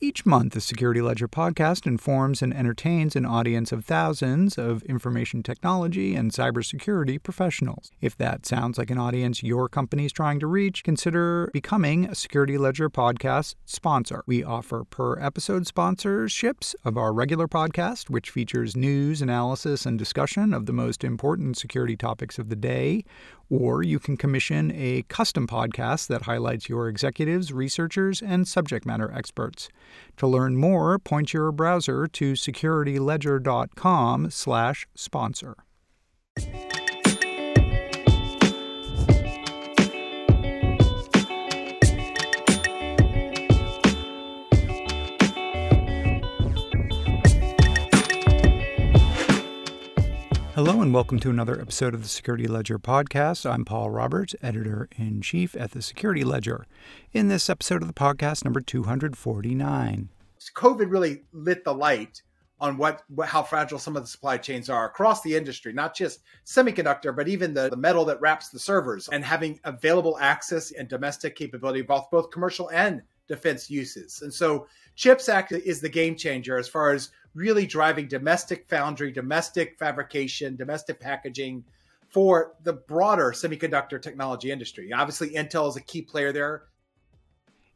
Each month, the Security Ledger podcast informs and entertains an audience of thousands of information technology and cybersecurity professionals. If that sounds like an audience your company is trying to reach, consider becoming a Security Ledger podcast sponsor. We offer per episode sponsorships of our regular podcast, which features news, analysis, and discussion of the most important security topics of the day, or you can commission a custom podcast that highlights your executives, researchers, and subject matter experts. To learn more, point your browser to securityledger.com/sponsor. Hello, and welcome to another episode of the Security Ledger podcast. I'm Paul Roberts, editor in chief at the Security Ledger. In this episode of the podcast, number 249, COVID really lit the light on what, how fragile some of the supply chains are across the industry, not just semiconductor, but even the, the metal that wraps the servers and having available access and domestic capability, both both commercial and defense uses. And so CHIPS Act is the game changer as far as really driving domestic foundry, domestic fabrication, domestic packaging for the broader semiconductor technology industry. Obviously, Intel is a key player there.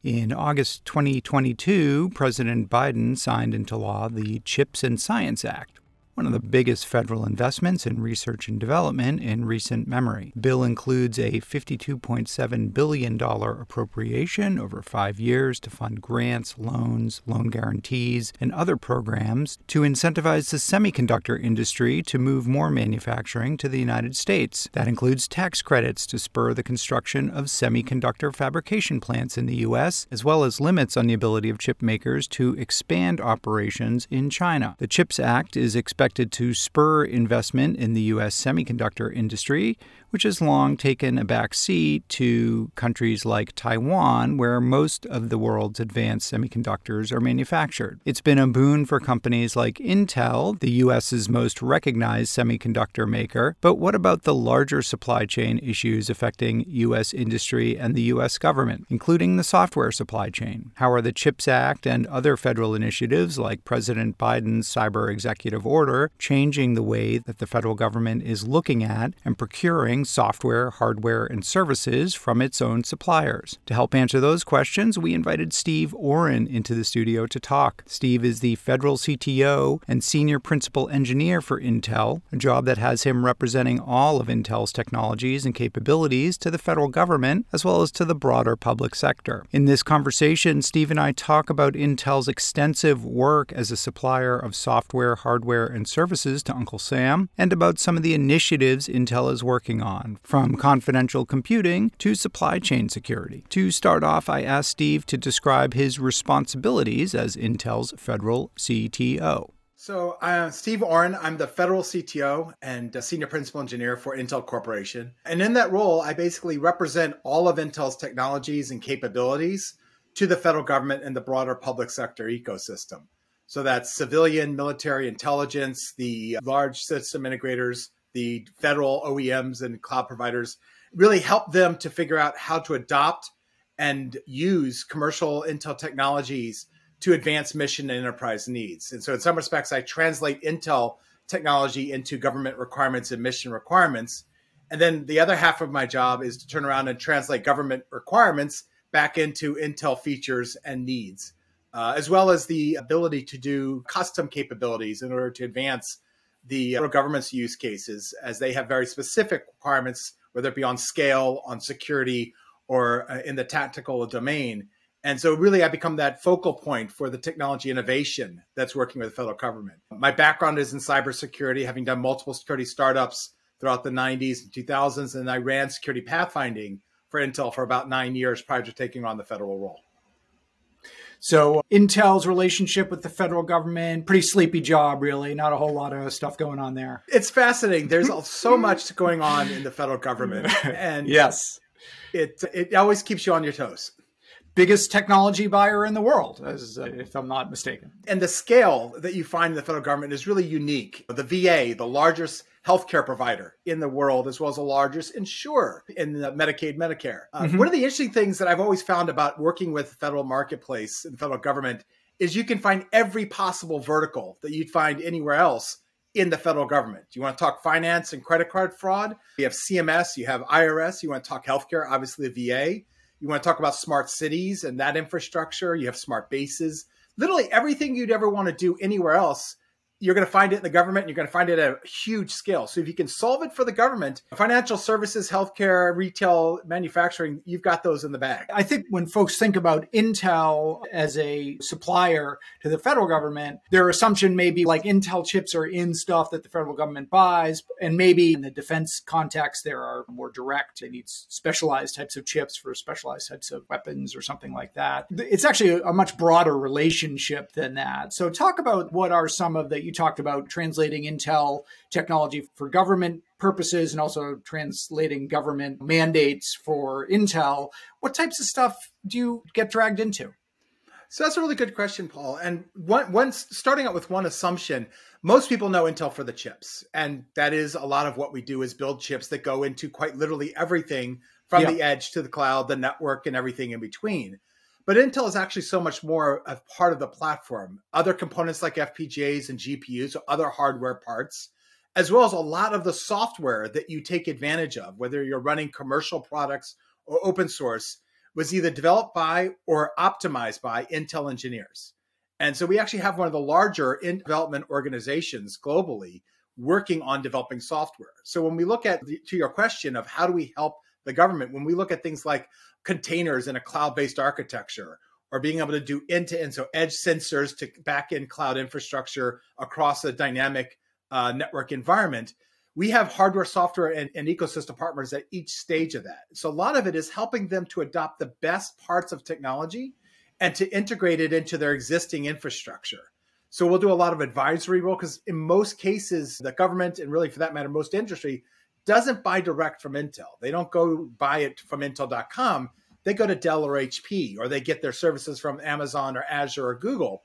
In August 2022, President Biden signed into law the CHIPS and Science Act, one of the biggest federal investments in research and development in recent memory. Bill includes a $52.7 billion appropriation over five years to fund grants, loans, loan guarantees, and other programs to incentivize the semiconductor industry to move more manufacturing to the United States. That includes tax credits to spur the construction of semiconductor fabrication plants in the U.S., as well as limits on the ability of chip makers to expand operations in China. The CHIPS Act is expected expected to spur investment in the U.S. semiconductor industry, which has long taken a back seat to countries like Taiwan, where most of the world's advanced semiconductors are manufactured. It's been a boon for companies like Intel, the U.S.'s most recognized semiconductor maker. But what about the larger supply chain issues affecting U.S. industry and the U.S. government, including the software supply chain? How are the CHIPS Act and other federal initiatives like President Biden's Cyber Executive Order changing the way that the federal government is looking at and procuring software, hardware, and services from its own suppliers. To help answer those questions, we invited Steve Orrin into the studio to talk. Steve is the federal CTO and senior principal engineer for Intel, a job that has him representing all of Intel's technologies and capabilities to the federal government as well as to the broader public sector. In this conversation, Steve and I talk about Intel's extensive work as a supplier of software, hardware, and services to Uncle Sam, and about some of the initiatives Intel is working on on, from confidential computing to supply chain security. To start off, I asked Steve to describe his responsibilities as Intel's federal CTO. So, I'm Steve Orrin. I'm the federal CTO and senior principal engineer for Intel Corporation. And in that role, I basically represent all of Intel's technologies and capabilities to the federal government and the broader public sector ecosystem. So that's civilian, military intelligence, the large system integrators, the federal OEMs and cloud providers, really help them to figure out how to adopt and use commercial Intel technologies to advance mission and enterprise needs. And so, in some respects, I translate Intel technology into government requirements and mission requirements. And then the other half of my job is to turn around and translate government requirements back into Intel features and needs, uh, as well as the ability to do custom capabilities in order to advance the federal government's use cases as they have very specific requirements, whether it be on scale, on security, or uh, in the tactical domain. And so, really, I become that focal point for the technology innovation that's working with the federal government. My background is in cybersecurity, having done multiple security startups throughout the 90s and 2000s, and I ran security pathfinding for Intel for about nine years prior to taking on the federal role. So Intel's relationship with the federal government, pretty sleepy job, really. Not a whole lot of stuff going on there. It's fascinating. There's so much going on in the federal government, and yes, it it always keeps you on your toes. Biggest technology buyer in the world, as, uh, if I'm not mistaken. And the scale that you find in the federal government is really unique. The VA, the largest healthcare provider in the world, as well as the largest insurer in the Medicaid, Medicare. Uh, mm-hmm. One of the interesting things that I've always found about working with the federal marketplace and the federal government is you can find every possible vertical that you'd find anywhere else in the federal government. You want to talk finance and credit card fraud? You have CMS, you have IRS, you want to talk healthcare, obviously the VA. You want to talk about smart cities and that infrastructure, you have smart bases. Literally everything you'd ever want to do anywhere else you're going to find it in the government and you're going to find it at a huge scale. So if you can solve it for the government, financial services, healthcare, retail, manufacturing, you've got those in the bag. I think when folks think about Intel as a supplier to the federal government, their assumption may be like Intel chips are in stuff that the federal government buys. And maybe in the defense context, there are more direct, they need specialized types of chips for specialized types of weapons or something like that. It's actually a much broader relationship than that. So talk about what are some of the, talked about translating Intel technology for government purposes and also translating government mandates for Intel. What types of stuff do you get dragged into? So that's a really good question, Paul. And one, one, starting out with one assumption, most people know Intel for the chips, and that is a lot of what we do is build chips that go into quite literally everything from yeah. the edge to the cloud, the network, and everything in between. But Intel is actually so much more a part of the platform. Other components like FPGAs and GPUs, or other hardware parts, as well as a lot of the software that you take advantage of, whether you're running commercial products or open source, was either developed by or optimized by Intel engineers. And so we actually have one of the larger in development organizations globally working on developing software. So when we look at the, to your question of how do we help the government, when we look at things like containers in a cloud based architecture or being able to do end to end, so edge sensors to back end cloud infrastructure across a dynamic uh, network environment. We have hardware, software, and, and ecosystem partners at each stage of that. So a lot of it is helping them to adopt the best parts of technology and to integrate it into their existing infrastructure. So we'll do a lot of advisory role because in most cases, the government and really for that matter, most industry doesn't buy direct from Intel. They don't go buy it from Intel.com. They go to Dell or HP, or they get their services from Amazon or Azure or Google.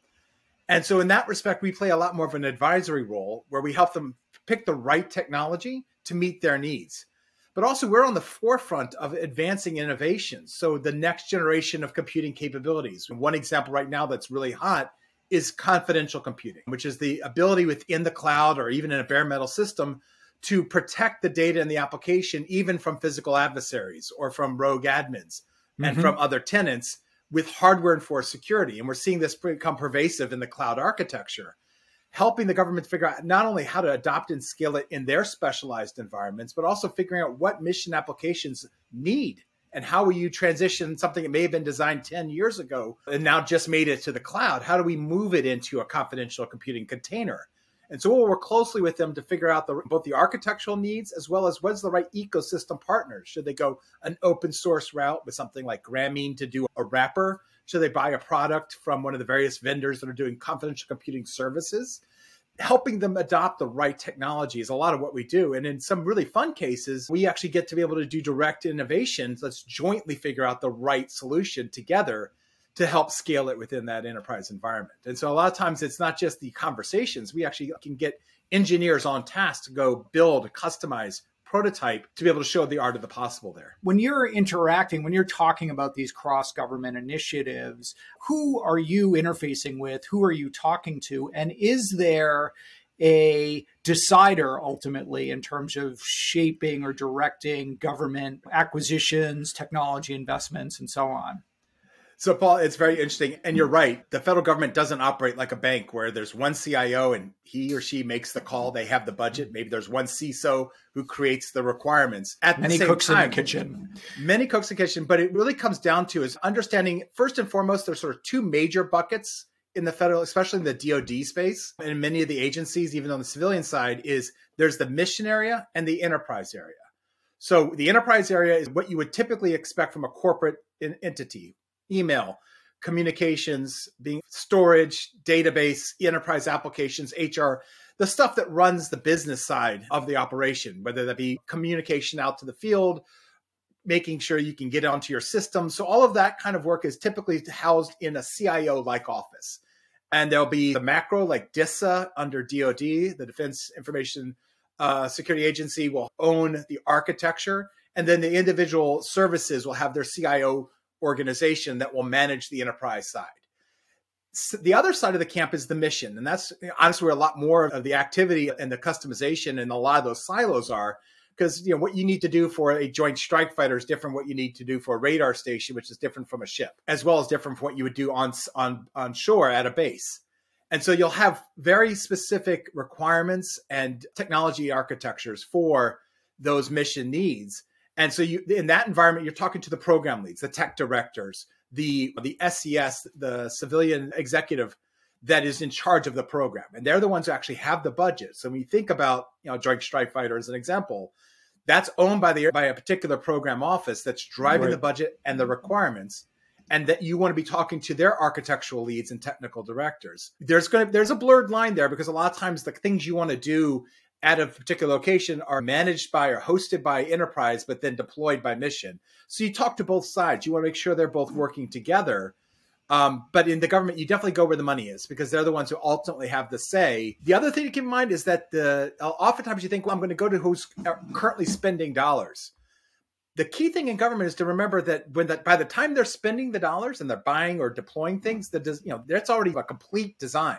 And so, in that respect, we play a lot more of an advisory role where we help them pick the right technology to meet their needs. But also, we're on the forefront of advancing innovations. So, the next generation of computing capabilities. One example right now that's really hot is confidential computing, which is the ability within the cloud or even in a bare metal system to protect the data in the application, even from physical adversaries or from rogue admins mm-hmm. and from other tenants with hardware enforced security. And we're seeing this become pervasive in the cloud architecture, helping the government figure out not only how to adopt and scale it in their specialized environments, but also figuring out what mission applications need and how will you transition something that may have been designed 10 years ago and now just made it to the cloud? How do we move it into a confidential computing container? And so we'll work closely with them to figure out the, both the architectural needs as well as what's the right ecosystem partners. Should they go an open source route with something like Gramine to do a wrapper? Should they buy a product from one of the various vendors that are doing confidential computing services? Helping them adopt the right technology is a lot of what we do. And in some really fun cases, we actually get to be able to do direct innovations. Let's jointly figure out the right solution together to help scale it within that enterprise environment. And so a lot of times it's not just the conversations, we actually can get engineers on task to go build, customize, prototype to be able to show the art of the possible there. When you're interacting, when you're talking about these cross government initiatives, who are you interfacing with? Who are you talking to? And is there a decider ultimately in terms of shaping or directing government acquisitions, technology investments, and so on? So, Paul, it's very interesting. And you're right. The federal government doesn't operate like a bank where there's one CIO and he or she makes the call. They have the budget. Mm-hmm. Maybe there's one CISO who creates the requirements. At many the same cooks time, in the kitchen. Many cooks in the kitchen. But it really comes down to is understanding, first and foremost, there's sort of two major buckets in the federal, especially in the DoD space and many of the agencies, even on the civilian side, is there's the mission area and the enterprise area. So the enterprise area is what you would typically expect from a corporate entity email, communications, being storage, database, enterprise applications, HR, the stuff that runs the business side of the operation, whether that be communication out to the field, making sure you can get onto your system. So all of that kind of work is typically housed in a CIO like office. And there'll be the macro like DISA under DoD, the Defense Information uh, Security Agency will own the architecture, and then the individual services will have their CIO organization that will manage the enterprise side. So the other side of the camp is the mission, and that's honestly where a lot more of the activity and the customization and a lot of those silos are. Because you know what you need to do for a joint strike fighter is different what you need to do for a radar station, which is different from a ship, as well as different from what you would do on on on shore at a base. And so you'll have very specific requirements and technology architectures for those mission needs. And so you in that environment, you're talking to the program leads, the tech directors, the the SES, the civilian executive that is in charge of the program. And they're the ones who actually have the budget. So when you think about, you know, Joint Strike Fighter as an example, that's owned by the by a particular program office that's driving right. the budget and the requirements and that you want to be talking to their architectural leads and technical directors. There's going to there's a blurred line there because a lot of times the things you want to do at a particular location are managed by or hosted by enterprise but then deployed by mission. So you talk to both sides. You want to make sure they're both working together. Um, but in the government, you definitely go where the money is because they're the ones who ultimately have the say. The other thing to keep in mind is that the oftentimes you think, well, I'm going to go to who's currently spending dollars the key thing in government is to remember that when that by the time they're spending the dollars and they're buying or deploying things, that does you know that's already a complete design.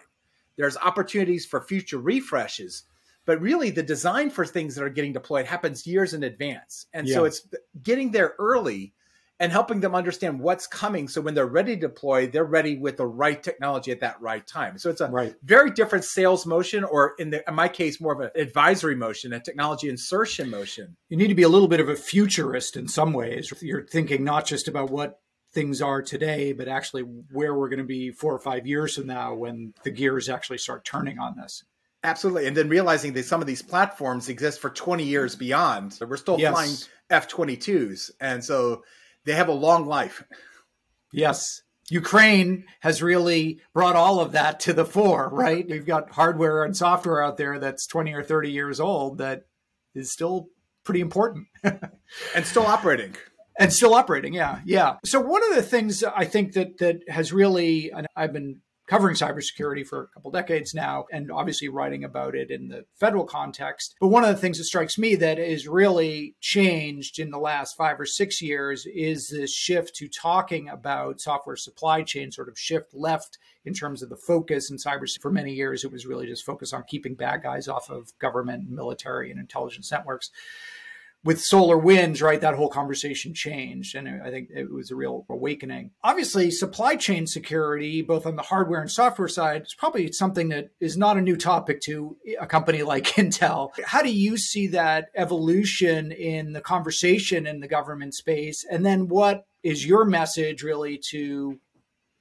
There's opportunities for future refreshes, but really the design for things that are getting deployed happens years in advance, and yeah. so it's getting there early and helping them understand what's coming. So when they're ready to deploy, they're ready with the right technology at that right time. So it's a right. very different sales motion, or in, the, in my case, more of an advisory motion, a technology insertion motion. You need to be a little bit of a futurist in some ways. You're thinking not just about what things are today, but actually where we're going to be four or five years from now when the gears actually start turning on this. Absolutely. And then realizing that some of these platforms exist for 20 years beyond. So we're still yes. flying F 22s. And so they have a long life. Yes. Ukraine has really brought all of that to the fore, right? We've got hardware and software out there that's 20 or 30 years old that is still pretty important and still operating. And still operating, yeah, yeah. So one of the things I think that that has really, and I've been covering cybersecurity for a couple decades now and obviously writing about it in the federal context. But one of the things that strikes me that is really changed in the last five or six years is this shift to talking about software supply chain, sort of shift left in terms of the focus in cybersecurity. For many years, it was really just focused on keeping bad guys off of government, military, and intelligence networks with SolarWinds, right, that whole conversation changed. And I think it was a real awakening. Obviously, supply chain security, both on the hardware and software side, is probably something that is not a new topic to a company like Intel. How do you see that evolution in the conversation in the government space? And then what is your message really to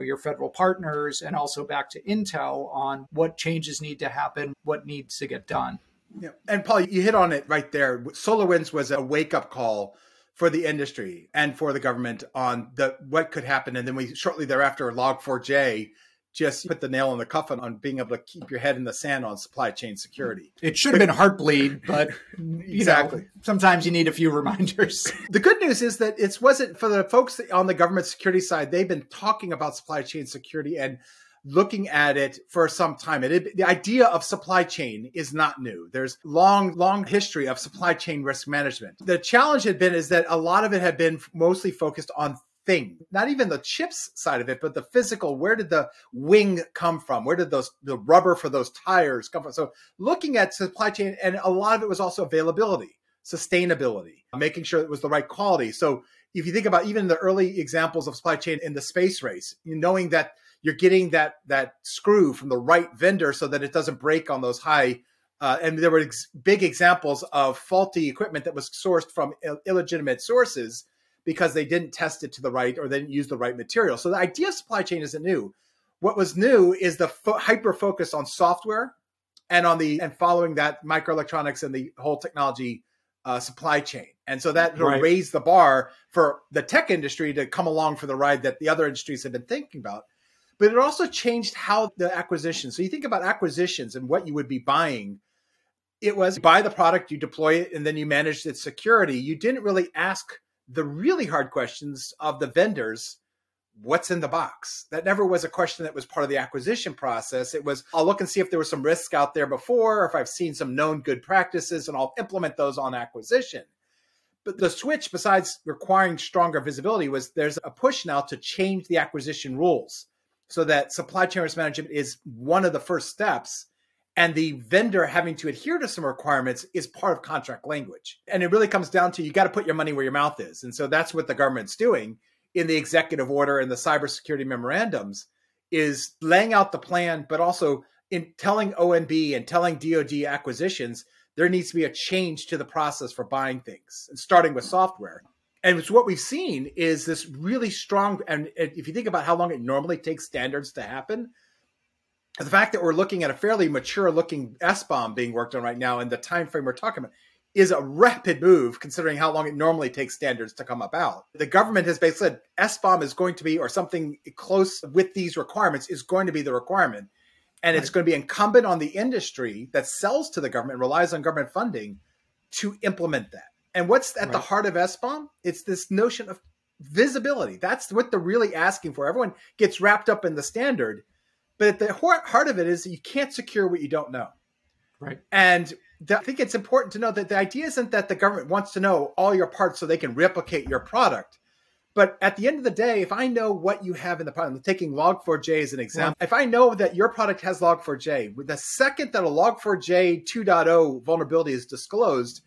your federal partners and also back to Intel on what changes need to happen, what needs to get done? Yeah. And Paul, you hit on it right there. SolarWinds was a wake up call for the industry and for the government on the what could happen. And then we shortly thereafter, Log4j just put the nail in the coffin on being able to keep your head in the sand on supply chain security. It should have been Heartbleed, but exactly. Know, sometimes you need a few reminders. the good news is that it wasn't for the folks on the government security side. They've been talking about supply chain security and looking at it for some time. It, the idea of supply chain is not new. There's long, long history of supply chain risk management. The challenge had been is that a lot of it had been mostly focused on thing, not even the chips side of it, but the physical. Where did the wing come from? Where did those the rubber for those tires come from? So looking at supply chain, and a lot of it was also availability, sustainability, making sure it was the right quality. So if you think about even the early examples of supply chain in the space race, knowing that you're getting that that screw from the right vendor so that it doesn't break on those high. Uh, and there were ex- big examples of faulty equipment that was sourced from Ill- illegitimate sources because they didn't test it to the right or they didn't use the right material. So the idea of supply chain isn't new. What was new is the fo- hyper focus on software and on the and following that microelectronics and the whole technology uh, supply chain. And so that right. raised the bar for the tech industry to come along for the ride that the other industries have been thinking about but it also changed how the acquisition. So you think about acquisitions and what you would be buying. It was buy the product, you deploy it, and then you manage its security. You didn't really ask the really hard questions of the vendors what's in the box that never was a question that was part of the acquisition process it was i'll look and see if there was some risk out there before or if i've seen some known good practices and i'll implement those on acquisition but the switch besides requiring stronger visibility was there's a push now to change the acquisition rules so that supply chain risk management is one of the first steps and the vendor having to adhere to some requirements is part of contract language. And it really comes down to you got to put your money where your mouth is. And so that's what the government's doing in the executive order and the cybersecurity memorandums is laying out the plan, but also in telling OMB and telling DoD acquisitions, there needs to be a change to the process for buying things, starting with software. And it's what we've seen is this really strong. And if you think about how long it normally takes standards to happen, the fact that we're looking at a fairly mature looking SBOM being worked on right now and the time frame we're talking about is a rapid move considering how long it normally takes standards to come about. The government has basically said SBOM is going to be, or something close with these requirements is going to be the requirement. And right. it's going to be incumbent on the industry that sells to the government, relies on government funding to implement that. And what's at right. the heart of SBOM? It's this notion of visibility. That's what they're really asking for. Everyone gets wrapped up in the standard but at the heart of it is you can't secure what you don't know. Right. And I think it's important to know that the idea isn't that the government wants to know all your parts so they can replicate your product. But at the end of the day, if I know what you have in the product, I'm taking Log4j as an example. If I know that your product has Log4j, the second that a Log4j 2.0 vulnerability is disclosed,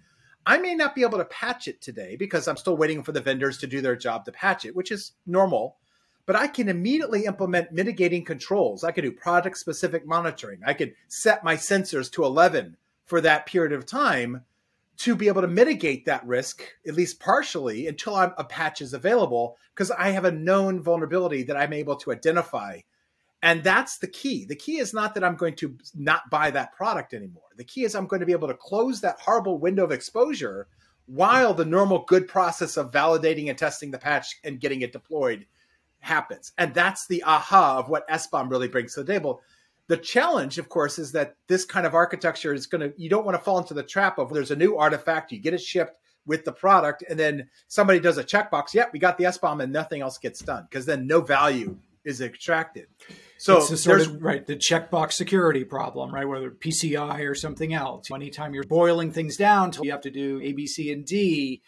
I may not be able to patch it today because I'm still waiting for the vendors to do their job to patch it, which is normal but I can immediately implement mitigating controls. I can do product specific monitoring. I could set my sensors to 11 for that period of time to be able to mitigate that risk, at least partially, until I'm, a patch is available, because I have a known vulnerability that I'm able to identify. And that's the key. The key is not that I'm going to not buy that product anymore. The key is I'm going to be able to close that horrible window of exposure while the normal good process of validating and testing the patch and getting it deployed happens. And that's the aha of what SBOM really brings to the table. The challenge, of course, is that this kind of architecture is going to, you don't want to fall into the trap of there's a new artifact, you get it shipped with the product, and then somebody does a checkbox. Yep, we got the SBOM, and nothing else gets done because then no value is extracted. So it's the sort of right the checkbox security problem, right? Whether PCI or something else. Anytime you're boiling things down, to you have to do A, B, C, and D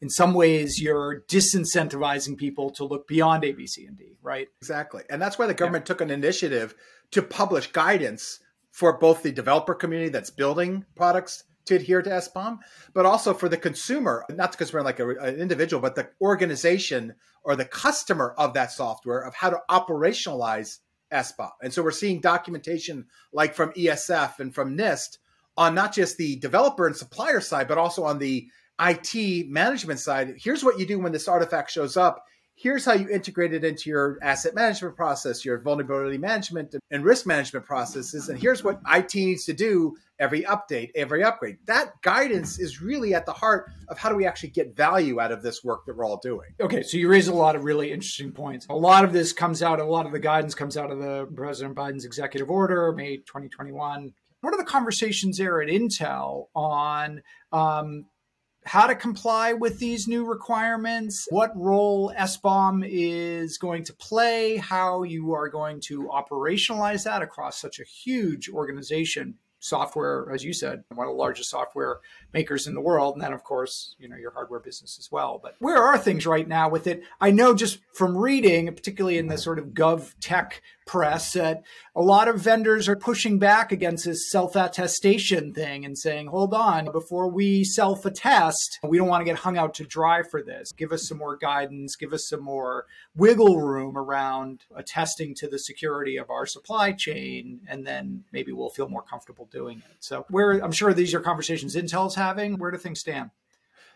in some ways you're disincentivizing people to look beyond A, B, C, and D, right? Exactly. And that's why the government yeah. took an initiative to publish guidance for both the developer community that's building products to adhere to SBOM, but also for the consumer, not because we're like a, an individual, but the organization or the customer of that software of how to operationalize SBOM. And so we're seeing documentation like from ESF and from NIST on not just the developer and supplier side, but also on the IT management side, here's what you do when this artifact shows up. Here's how you integrate it into your asset management process, your vulnerability management and risk management processes. And here's what IT needs to do every update, every upgrade. That guidance is really at the heart of how do we actually get value out of this work that we're all doing. Okay, so you raise a lot of really interesting points. A lot of this comes out, a lot of the guidance comes out of the President Biden's executive order, May 2021. What are the conversations there at Intel on um, how to comply with these new requirements, what role SBOM is going to play, how you are going to operationalize that across such a huge organization software, as you said, one of the largest software makers in the world. And then, of course, you know, your hardware business as well. But where are things right now with it? I know just from reading, particularly in the mm-hmm. sort of gov tech press, that a lot of vendors are pushing back against this self attestation thing and saying, hold on, before we self attest, we don't want to get hung out to dry for this. Give us some more guidance, give us some more wiggle room around attesting to the security of our supply chain, and then maybe we'll feel more comfortable doing it. So, where I'm sure these are conversations Intel's having. Where do things stand?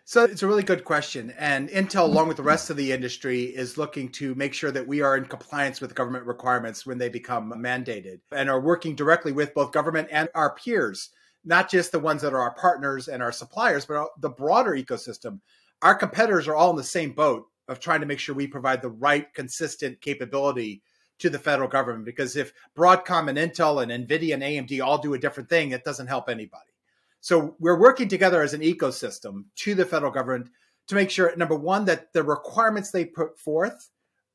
So it's a really good question. And Intel, along with the rest of the industry, is looking to make sure that we are in compliance with government requirements when they become mandated and are working directly with both government and our peers, not just the ones that are our partners and our suppliers, but the broader ecosystem. Our competitors are all in the same boat of trying to make sure we provide the right, consistent capability to the federal government. Because if Broadcom and Intel and NVIDIA and AMD all do a different thing, it doesn't help anybody. So we're working together as an ecosystem to the federal government to make sure, number one, that the requirements they put forth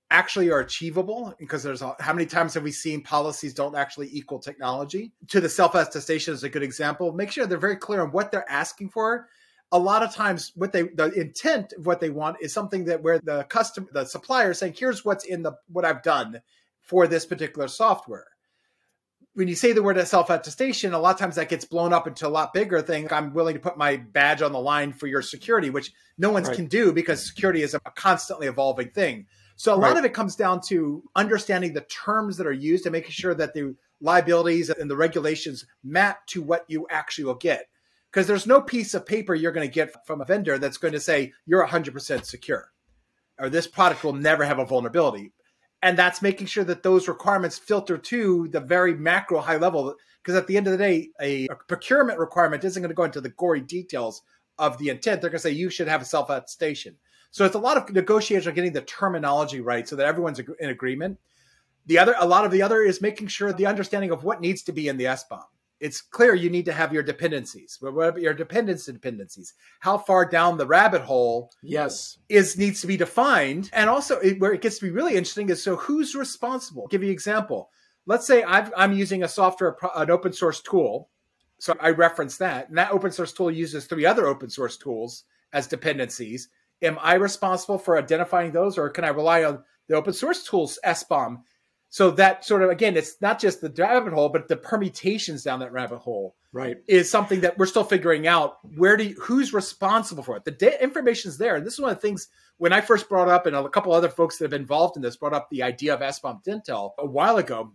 actually are achievable because there's how many times have we seen policies don't actually equal technology? To the self attestation is a good example. Make sure they're very clear on what they're asking for. A lot of times what they the intent of what they want is something that where the customer the supplier is saying here's what's in the what i've done for this particular software when you say the word self attestation, a lot of times that gets blown up into a lot bigger thing. I'm willing to put my badge on the line for your security, which no one right. can do because security is a constantly evolving thing. So a right. lot of it comes down to understanding the terms that are used and making sure that the liabilities and the regulations map to what you actually will get. Because there's no piece of paper you're going to get from a vendor that's going to say you're 100% secure or this product will never have a vulnerability and that's making sure that those requirements filter to the very macro high level. Because at the end of the day a, a procurement requirement isn't going to go into the gory details of the intent. They're going to say you should have a self attestation so it's a lot of negotiation on getting the terminology right so that everyone's in agreement. The other a lot of the other is making sure the understanding of what needs to be in the SBOM it's clear you need to have your dependencies. But what your dependence dependencies? How far down the rabbit hole? Yes, is needs to be defined. And also, it, where it gets to be really interesting is so who's responsible? I'll give you an example. Let's say i am using a software, an open source tool. So I reference that, and that open source tool uses three other open source tools as dependencies. Am I responsible for identifying those, or can I rely on the open source tools SBOM so that sort of again, it's not just the rabbit hole, but the permutations down that rabbit hole, right, is something that we're still figuring out. Where do you, who's responsible for it? The da- information's there, and this is one of the things when I first brought up, and a couple other folks that have been involved in this brought up the idea of SBOM Intel a while ago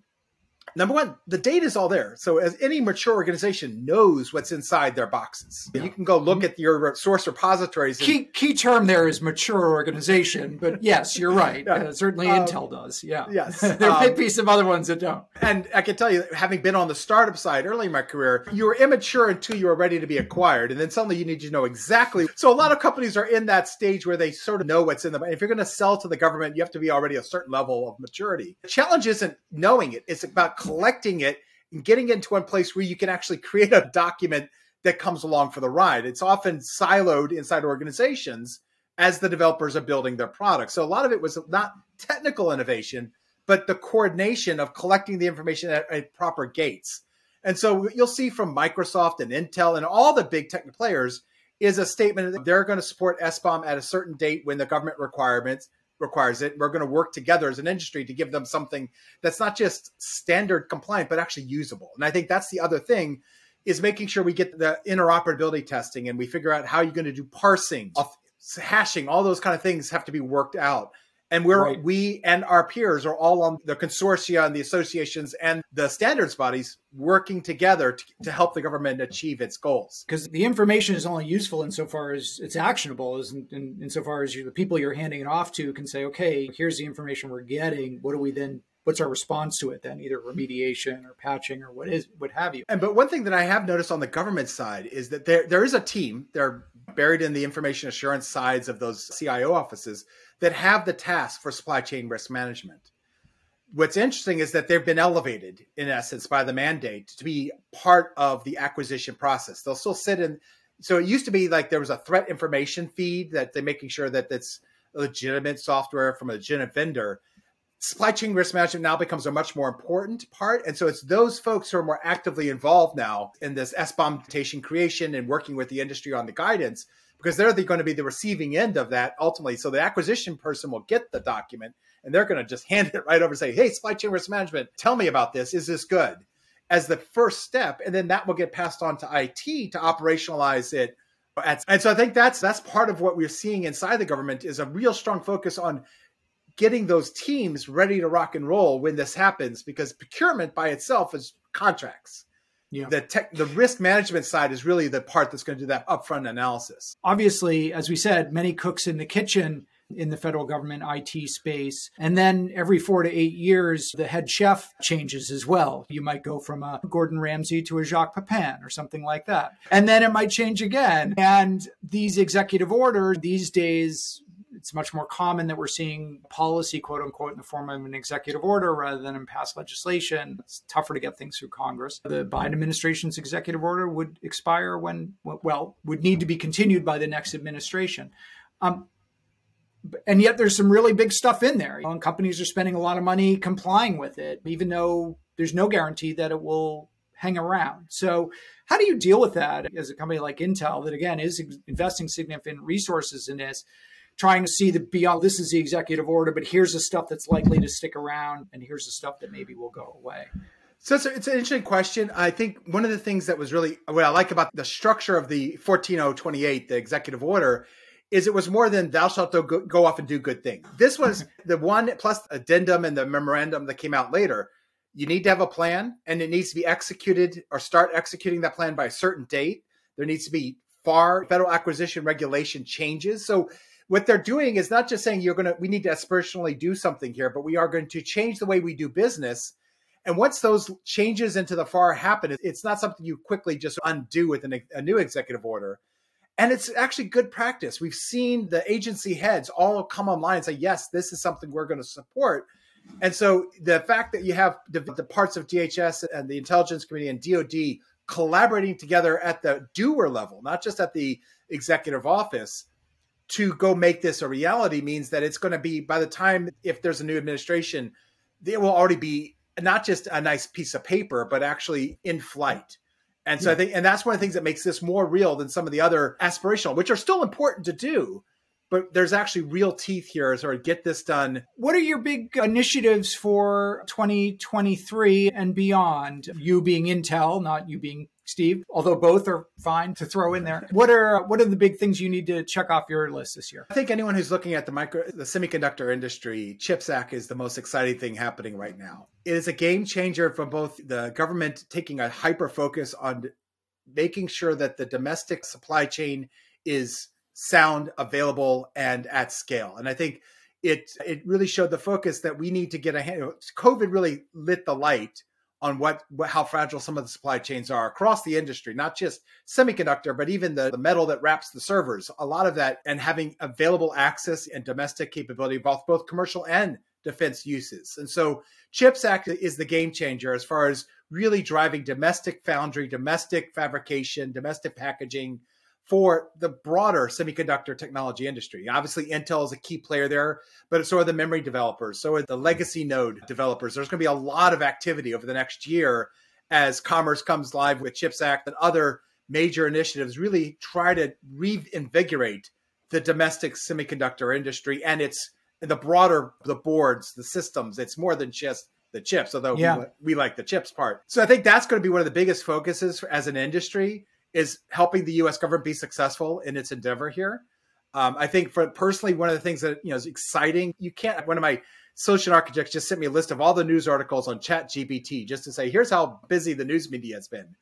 number one, the data is all there. So as any mature organization knows what's inside their boxes. Yeah. You can go look at your source repositories. And, key key term there is mature organization, but yes, you're right. yeah. uh, certainly um, Intel does. Yeah. Yes. there um, may be some other ones that don't. And I can tell you, having been on the startup side early in my career, you were immature until you were ready to be acquired. And then suddenly you need to know exactly. So a lot of companies are in that stage where they sort of know what's in them. If you're going to sell to the government, you have to be already a certain level of maturity. The challenge isn't knowing it. It's about collecting it and getting into one place where you can actually create a document that comes along for the ride. It's often siloed inside organizations as the developers are building their products. So a lot of it was not technical innovation, but the coordination of collecting the information at, at proper gates. And so you'll see from Microsoft and Intel and all the big tech players is a statement that they're going to support SBOM at a certain date when the government requirements requires it. We're going to work together as an industry to give them something that's not just standard compliant, but actually usable. And I think that's the other thing is making sure we get the interoperability testing and we figure out how you're going to do parsing, hashing, all those kind of things have to be worked out and we're right. we and our peers are all on the consortia and the associations and the standards bodies working together to, to help the government achieve its goals. Because the information is only useful insofar as it's actionable is in, in, insofar as you, the people you're handing it off to can say okay here's the information we're getting. What do we then what's our response to it then? Either remediation or patching or what is what have you. And but one thing that i have noticed on the government side is that there there is a team they're buried in the information assurance sides of those cio offices that have the task for supply chain risk management. What's interesting is that they've been elevated in essence by the mandate to be part of the acquisition process. They'll still sit in so it used to be like there was a threat information feed that they're making sure that it's legitimate software from a legitimate vendor supply chain risk management now becomes a much more important part. And so it's those folks who are more actively involved now in this SBOM creation and working with the industry on the guidance because they're the, going to be the receiving end of that ultimately. So the acquisition person will get the document and they're going to just hand it right over and say, Hey, supply chain risk management, tell me about this. Is this good? As the first step. And then that will get passed on to IT to operationalize it. And so I think that's that's part of what we're seeing inside the government is a real strong focus on getting those teams ready to rock and roll when this happens because procurement by itself is contracts. Yeah. The tech, the risk management side is really the part that's going to do that upfront analysis. Obviously, as we said, many cooks in the kitchen in the federal government IT space. And then every four to eight years, the head chef changes as well. You might go from a Gordon Ramsay to a Jacques Pepin or something like that. And then it might change again. And these executive orders these days it's much more common that we're seeing policy, quote unquote, in the form of an executive order rather than in past legislation. It's tougher to get things through Congress. The Biden administration's executive order would expire when, well, would need to be continued by the next administration. Um, and yet there's some really big stuff in there. And companies are spending a lot of money complying with it, even though there's no guarantee that it will hang around. So, how do you deal with that as a company like Intel that again is investing significant resources in this, trying to see the beyond oh, this is the executive order, but here's the stuff that's likely to stick around, and here's the stuff that maybe will go away. So it's, a, it's, an interesting question. I think one of the things that was really what I like about the structure of the 14028, the executive order, is it was more than thou shalt go, go off and do good things. This was the one plus addendum and the memorandum that came out later. You need to have a plan and it needs to be executed or start executing that plan by a certain date. There needs to be FAR federal acquisition regulation changes. So what they're doing is not just saying you're going to we need to aspirationally do something here, but we are going to change the way we do business and once those changes into the FAR happen, it's not something you quickly just undo with an, a new executive order. And it's actually good practice. We've seen the agency heads all come online and say, yes, this is something we're going to support. And so the fact that you have the, the parts of DHS and the intelligence community and DOD collaborating together at the doer level, not just at the executive office, to go make this a reality means that it's going to be by the time if there's a new administration, there will already be not just a nice piece of paper, but actually in flight. And so yeah. I think, and that's one of the things that makes this more real than some of the other aspirational, which are still important to do. But there's actually real teeth here as sort of get this done. What are your big initiatives for 2023 and beyond? You being Intel, not you being Steve, although both are fine to throw in there. What are what are the big things you need to check off your list this year? I think anyone who's looking at the micro the semiconductor industry, CHIPS Act is the most exciting thing happening right now. It is a game changer for both the government taking a hyper focus on making sure that the domestic supply chain is sound, available, and at scale. And I think it it really showed the focus that we need to get a hand. COVID really lit the light on what, how fragile some of the supply chains are across the industry, not just semiconductor, but even the, the metal that wraps the servers. A lot of that and having available access and domestic capability, both both commercial and defense uses. And so CHIPS Act is the game changer as far as really driving domestic foundry, domestic fabrication, domestic packaging, for the broader semiconductor technology industry. Obviously, Intel is a key player there, but so are the memory developers, so are the legacy node developers. There's going to be a lot of activity over the next year as commerce comes live with CHIPS Act and other major initiatives really try to reinvigorate the domestic semiconductor industry and it's the broader the boards, the systems. It's more than just the chips, although yeah. we, we, like the chips part. So I think that's going to be one of the biggest focuses for, as an industry is helping the U.S. government be successful in its endeavor here. Um, I think for personally, one of the things that you know is exciting. You can't. One of my solution architects just sent me a list of all the news articles on Chat GPT just to say here's how busy the news media has been.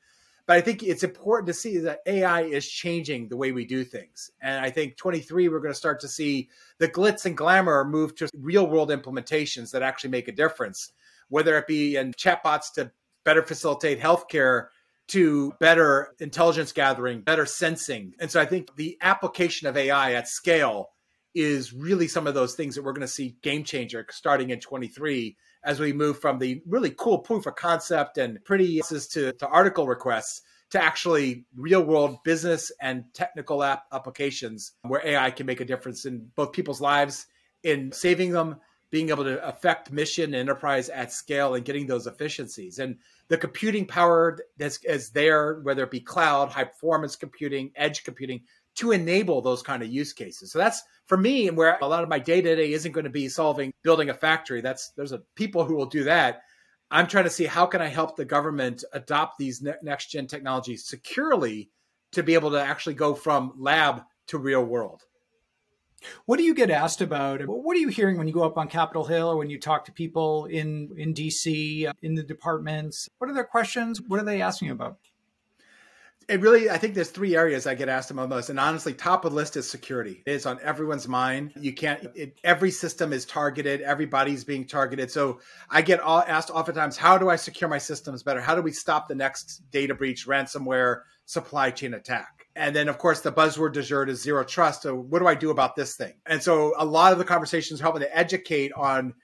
But I think it's important to see that AI is changing the way we do things. And I think 23, we're going to start to see the glitz and glamour move to real world implementations that actually make a difference, whether it be in chatbots to better facilitate healthcare to better intelligence gathering, better sensing. And so I think the application of AI at scale is really some of those things that we're going to see game changer starting in 23 as we move from the really cool proof of concept and pretty to, to article requests to actually real world business and technical app applications where AI can make a difference in both people's lives in saving them being able to affect mission enterprise at scale and getting those efficiencies. And the computing power that's is there whether it be cloud high performance computing edge computing to enable those kind of use cases. So that's for me and where a lot of my day to day isn't going to be solving building a factory. That's there's a people who will do that. I'm trying to see how can i help the government adopt these next gen technologies securely to be able to actually go from lab to real world what do you get asked about? What are you hearing when you go up on Capitol Hill or when you talk to people in, in DC, uh, in the departments? What are their questions? What are they asking about? It really, I think there's three areas I get asked about most. And honestly, top of the list is security. It's on everyone's mind. You can't, it, every system is targeted, everybody's being targeted. So I get all, asked oftentimes, how do I secure my systems better? How do we stop the next data breach, ransomware, supply chain attack? And then, of course, the buzzword de jour is zero trust. So, what do I do about this thing? And so, a lot of the conversations are helping to educate on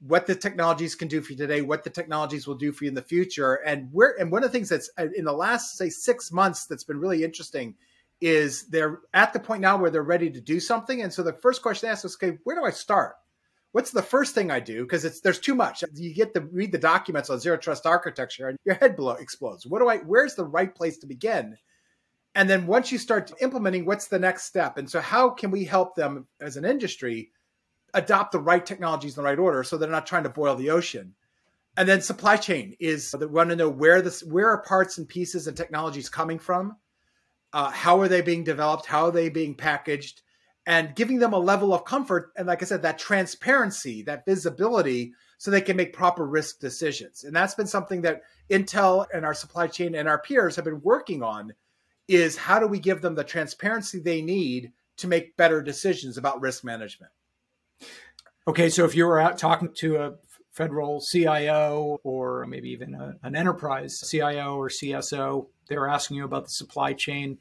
what the technologies can do for you today, what the technologies will do for you in the future, and where. And one of the things that's uh, in the last say six months that's been really interesting is they're at the point now where they're ready to do something. And so the first question they ask is, okay, where do I start? What's the first thing I do? Because it's there's too much. You get to read the documents on zero trust architecture and your head blow explodes. What do I where's the right place to begin? And then once you start implementing, what's the next step? And so how can we help them as an industry adopt the right technologies in the right order so they're not trying to boil the ocean? And then supply chain is they want to know where this where are parts and pieces and technologies coming from uh, how are they being developed? How are they being packaged? And giving them a level of comfort. And like I said, that transparency, that visibility, so they can make proper risk decisions. And that's been something that Intel and our supply chain and our peers have been working on is how do we give them the transparency they need to make better decisions about risk management? Okay, so if you were out talking to a federal CIO or maybe even a, an enterprise CIO or CSO, they were asking you about the supply chain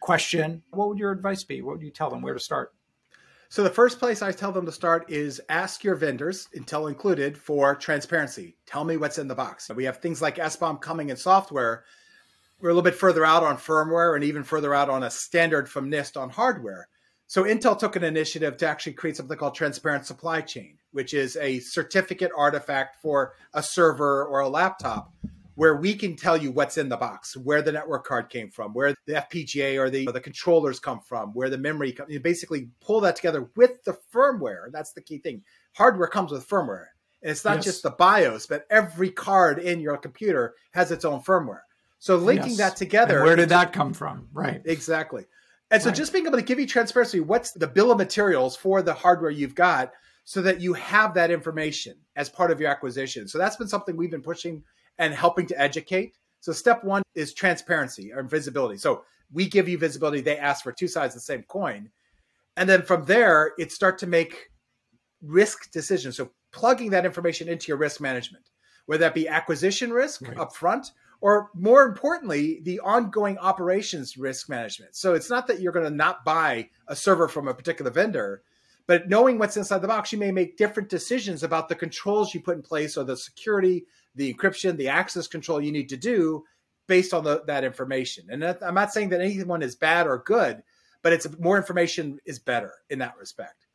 question. What would your advice be? What would you tell them where to start? So the first place I tell them to start is ask your vendors, Intel included, for transparency. Tell me what's in the box. We have things like SBOM coming in software. We're a little bit further out on firmware and even further out on a standard from NIST on hardware. So Intel took an initiative to actually create something called transparent supply chain, which is a certificate artifact for a server or a laptop where we can tell you what's in the box, where the network card came from, where the FPGA or the, or the controllers come from, where the memory comes. You basically pull that together with the firmware. That's the key thing. Hardware comes with firmware. And it's not yes. just the BIOS, but every card in your computer has its own firmware. So linking yes. that together. And where did that come from? Right. Exactly. And so right. just being able to give you transparency, what's the bill of materials for the hardware you've got so that you have that information as part of your acquisition. So that's been something we've been pushing and helping to educate. So step one is transparency or visibility. So we give you visibility, they ask for two sides of the same coin. And then from there, it start to make risk decisions. So plugging that information into your risk management, whether that be acquisition risk right. upfront or more importantly, the ongoing operations risk management. So it's not that you're going to not buy a server from a particular vendor, but knowing what's inside the box, you may make different decisions about the controls you put in place or the security, the encryption, the access control you need to do based on the, that information. And I'm not saying that anyone is bad or good, but it's more information is better in that respect.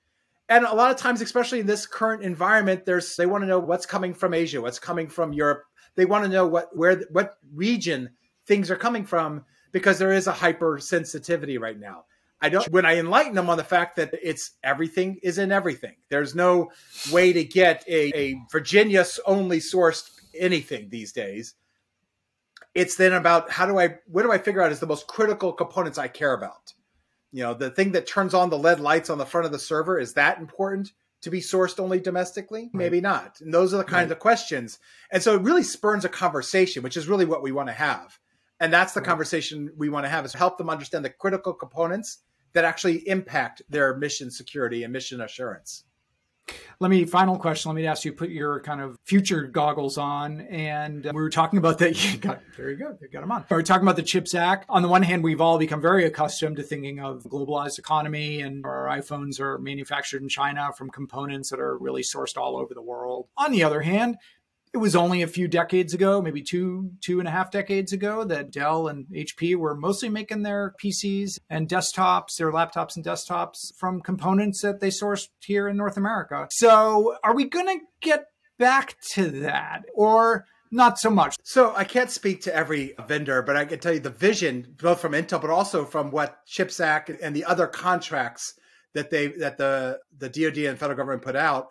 And a lot of times, especially in this current environment, there's they want to know what's coming from Asia, what's coming from Europe, they want to know what where what region things are coming from because there is a hypersensitivity right now. I don't when I enlighten them on the fact that it's everything is in everything. There's no way to get a, a Virginia only sourced anything these days. It's then about how do I what do I figure out is the most critical components I care about. You know, the thing that turns on the LED lights on the front of the server is that important to be sourced only domestically? Right. Maybe not. And those are the kinds right. of questions. And so it really spurns a conversation, which is really what we want to have. And that's the right. conversation we want to have is help them understand the critical components that actually impact their mission security and mission assurance. Let me final question. Let me ask you put your kind of future goggles on, and uh, we were talking about that. You got there. You go. You got them on. We are talking about the Chips Act. On the one hand, we've all become very accustomed to thinking of globalized economy, and our iPhones are manufactured in China from components that are really sourced all over the world. On the other hand, it was only a few decades ago, maybe two, two and a half decades ago, that Dell and HP were mostly making their PCs and desktops, their laptops and desktops from components that they sourced here in North America. So are we going to get back to that? Or not so much. So I can't speak to every vendor, but I can tell you the vision, both from Intel, but also from what Chips Act and the other contracts that they that the the DoD and federal government put out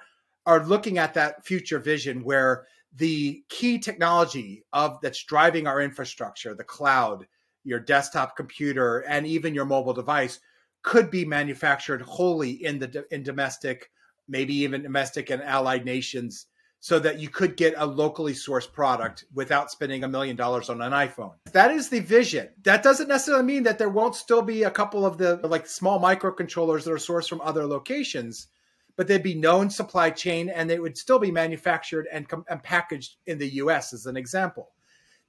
are looking at that future vision where the key technology of that's driving our infrastructure, the cloud, your desktop computer, and even your mobile device could be manufactured wholly in the in domestic, maybe even domestic and allied nations, so that you could get a locally sourced product without spending a million dollars on an iPhone. That is the vision. That doesn't necessarily mean that there won't still be a couple of the like small microcontrollers that are sourced from other locations but they'd be known supply chain and they would still be manufactured and, com- and packaged in the US, as an example.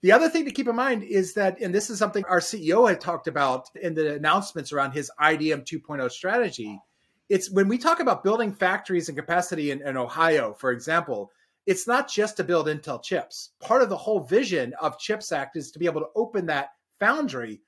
The other thing to keep in mind is that, and this is something our CEO had talked about in the announcements around his IDM 2.0 strategy. It's when we talk about building factories and capacity in, in Ohio, for example, it's not just to build Intel chips. Part of the whole vision of CHIPS Act is to be able to open that foundry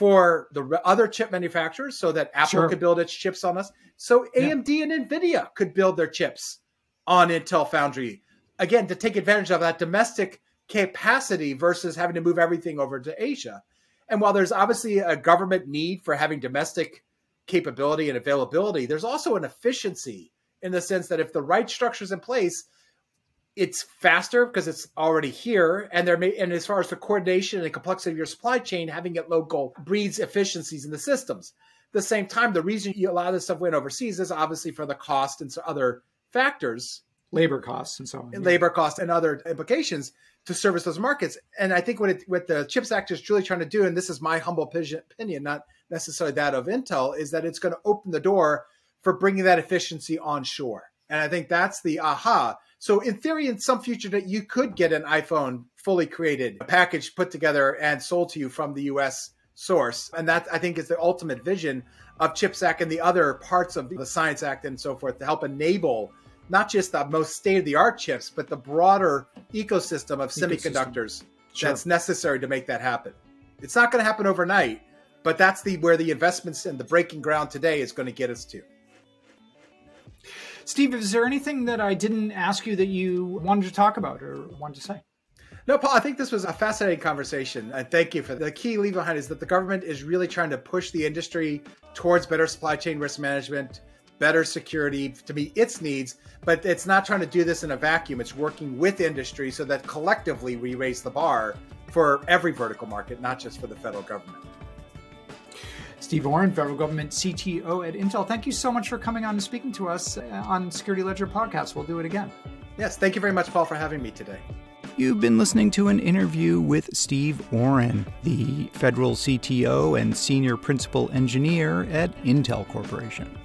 for the other chip manufacturers so that Apple sure. could build its chips on us. So AMD yeah. and Nvidia could build their chips on Intel Foundry. Again, to take advantage of that domestic capacity versus having to move everything over to Asia. And while there's obviously a government need for having domestic capability and availability, there's also an efficiency in the sense that if the right structure's in place, it's faster because it's already here and there may and as far as the coordination and the complexity of your supply chain having it local breeds efficiencies in the systems. At the same time the reason you, a lot of this stuff went overseas is obviously for the cost and other factors. Labor costs and so on yeah. labor costs and other implications to service those markets. And i think what it, what the chips act is truly trying to do and this is my humble opinion not necessarily that of intel is that it's going to open the door for bringing that efficiency onshore. And i think that's the aha so in theory, in some future that you could get an iPhone fully created, a package put together and sold to you from the US source. And that I think is the ultimate vision of CHIPS Act and the other parts of the Science Act and so forth to help enable not just the most state of the art chips, but the broader ecosystem of semiconductors sure. that's necessary to make that happen. It's not going to happen overnight, but that's the where the investments and the breaking ground today is going to get us to. Steve, is there anything that I didn't ask you that you wanted to talk about or wanted to say? No, Paul, I think this was a fascinating conversation. And thank you for the key leave behind is that the government is really trying to push the industry towards better supply chain risk management, better security to meet its needs. But it's not trying to do this in a vacuum. It's working with industry so that collectively we raise the bar for every vertical market, not just for the federal government. Steve Orrin, federal government CTO at Intel. Thank you so much for coming on and speaking to us uh, on Security Ledger podcast. We'll do it again. Yes, thank you very much, Paul, for having me today. You've been listening to an interview with Steve Orrin, the federal CTO and senior principal engineer at Intel Corporation.